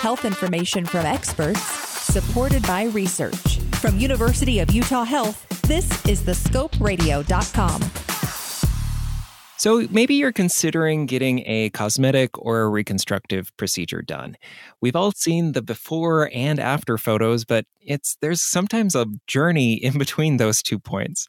Health information from experts, supported by research. From University of Utah Health, this is thescoperadio.com. So maybe you're considering getting a cosmetic or a reconstructive procedure done. We've all seen the before and after photos, but it's there's sometimes a journey in between those two points.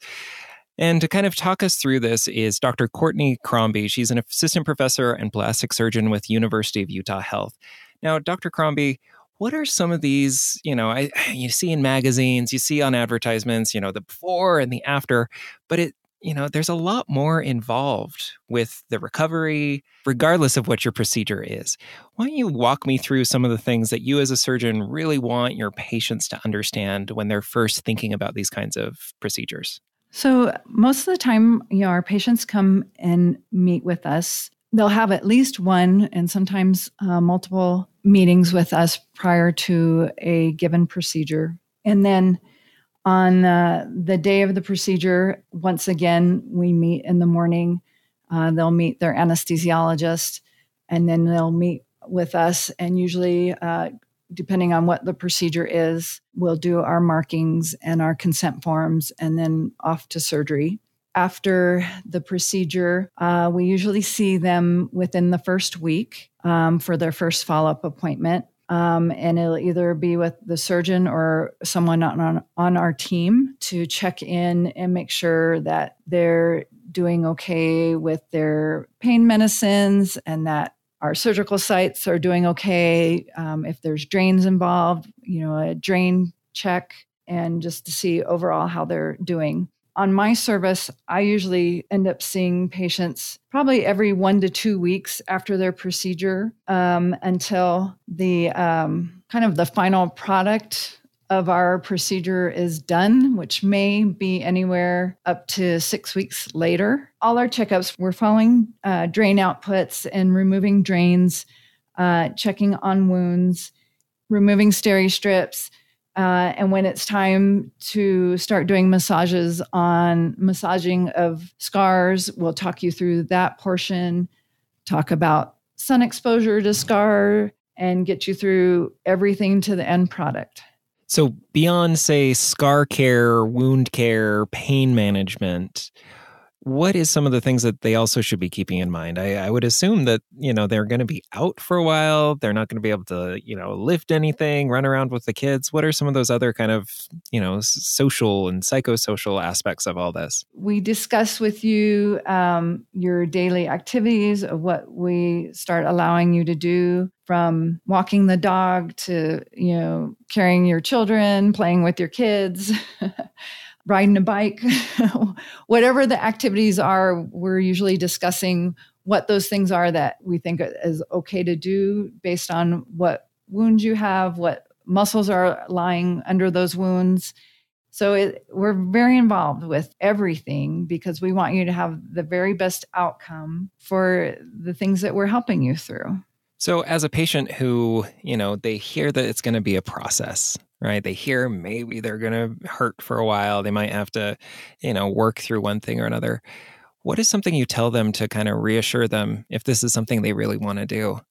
And to kind of talk us through this is Dr. Courtney Crombie. She's an assistant professor and plastic surgeon with University of Utah Health. Now, Dr. Crombie, what are some of these, you know, I, you see in magazines, you see on advertisements, you know, the before and the after, but it you know, there's a lot more involved with the recovery, regardless of what your procedure is. Why don't you walk me through some of the things that you as a surgeon really want your patients to understand when they're first thinking about these kinds of procedures? So, most of the time, you know, our patients come and meet with us. They'll have at least one and sometimes uh, multiple meetings with us prior to a given procedure. And then on uh, the day of the procedure, once again, we meet in the morning. Uh, they'll meet their anesthesiologist, and then they'll meet with us. And usually, uh, depending on what the procedure is, we'll do our markings and our consent forms, and then off to surgery. After the procedure, uh, we usually see them within the first week um, for their first follow up appointment. Um, and it'll either be with the surgeon or someone on, on, on our team to check in and make sure that they're doing okay with their pain medicines and that our surgical sites are doing okay. Um, if there's drains involved, you know, a drain check and just to see overall how they're doing on my service, I usually end up seeing patients probably every one to two weeks after their procedure um, until the um, kind of the final product of our procedure is done, which may be anywhere up to six weeks later. All our checkups, we're following uh, drain outputs and removing drains, uh, checking on wounds, removing steri strips uh, and when it's time to start doing massages on massaging of scars, we'll talk you through that portion, talk about sun exposure to scar, and get you through everything to the end product. So, beyond, say, scar care, wound care, pain management, what is some of the things that they also should be keeping in mind? I, I would assume that you know they're going to be out for a while. They're not going to be able to you know lift anything, run around with the kids. What are some of those other kind of you know social and psychosocial aspects of all this? We discuss with you um, your daily activities of what we start allowing you to do from walking the dog to you know carrying your children, playing with your kids. riding a bike, whatever the activities are, we're usually discussing what those things are that we think is okay to do based on what wounds you have, what muscles are lying under those wounds. So it, we're very involved with everything because we want you to have the very best outcome for the things that we're helping you through. So, as a patient who, you know, they hear that it's going to be a process, right? They hear maybe they're going to hurt for a while. They might have to, you know, work through one thing or another. What is something you tell them to kind of reassure them if this is something they really want to do?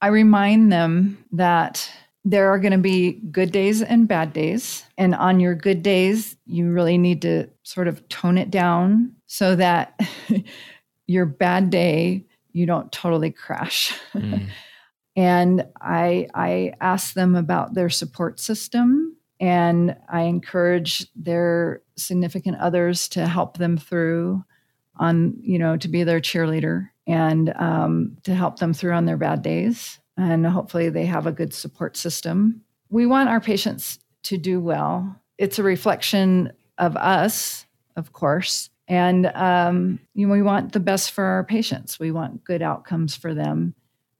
I remind them that there are going to be good days and bad days. And on your good days, you really need to sort of tone it down so that your bad day, you don't totally crash. Mm. And I, I ask them about their support system and I encourage their significant others to help them through on, you know, to be their cheerleader and um, to help them through on their bad days. And hopefully they have a good support system. We want our patients to do well. It's a reflection of us, of course. And um, you know, we want the best for our patients. We want good outcomes for them.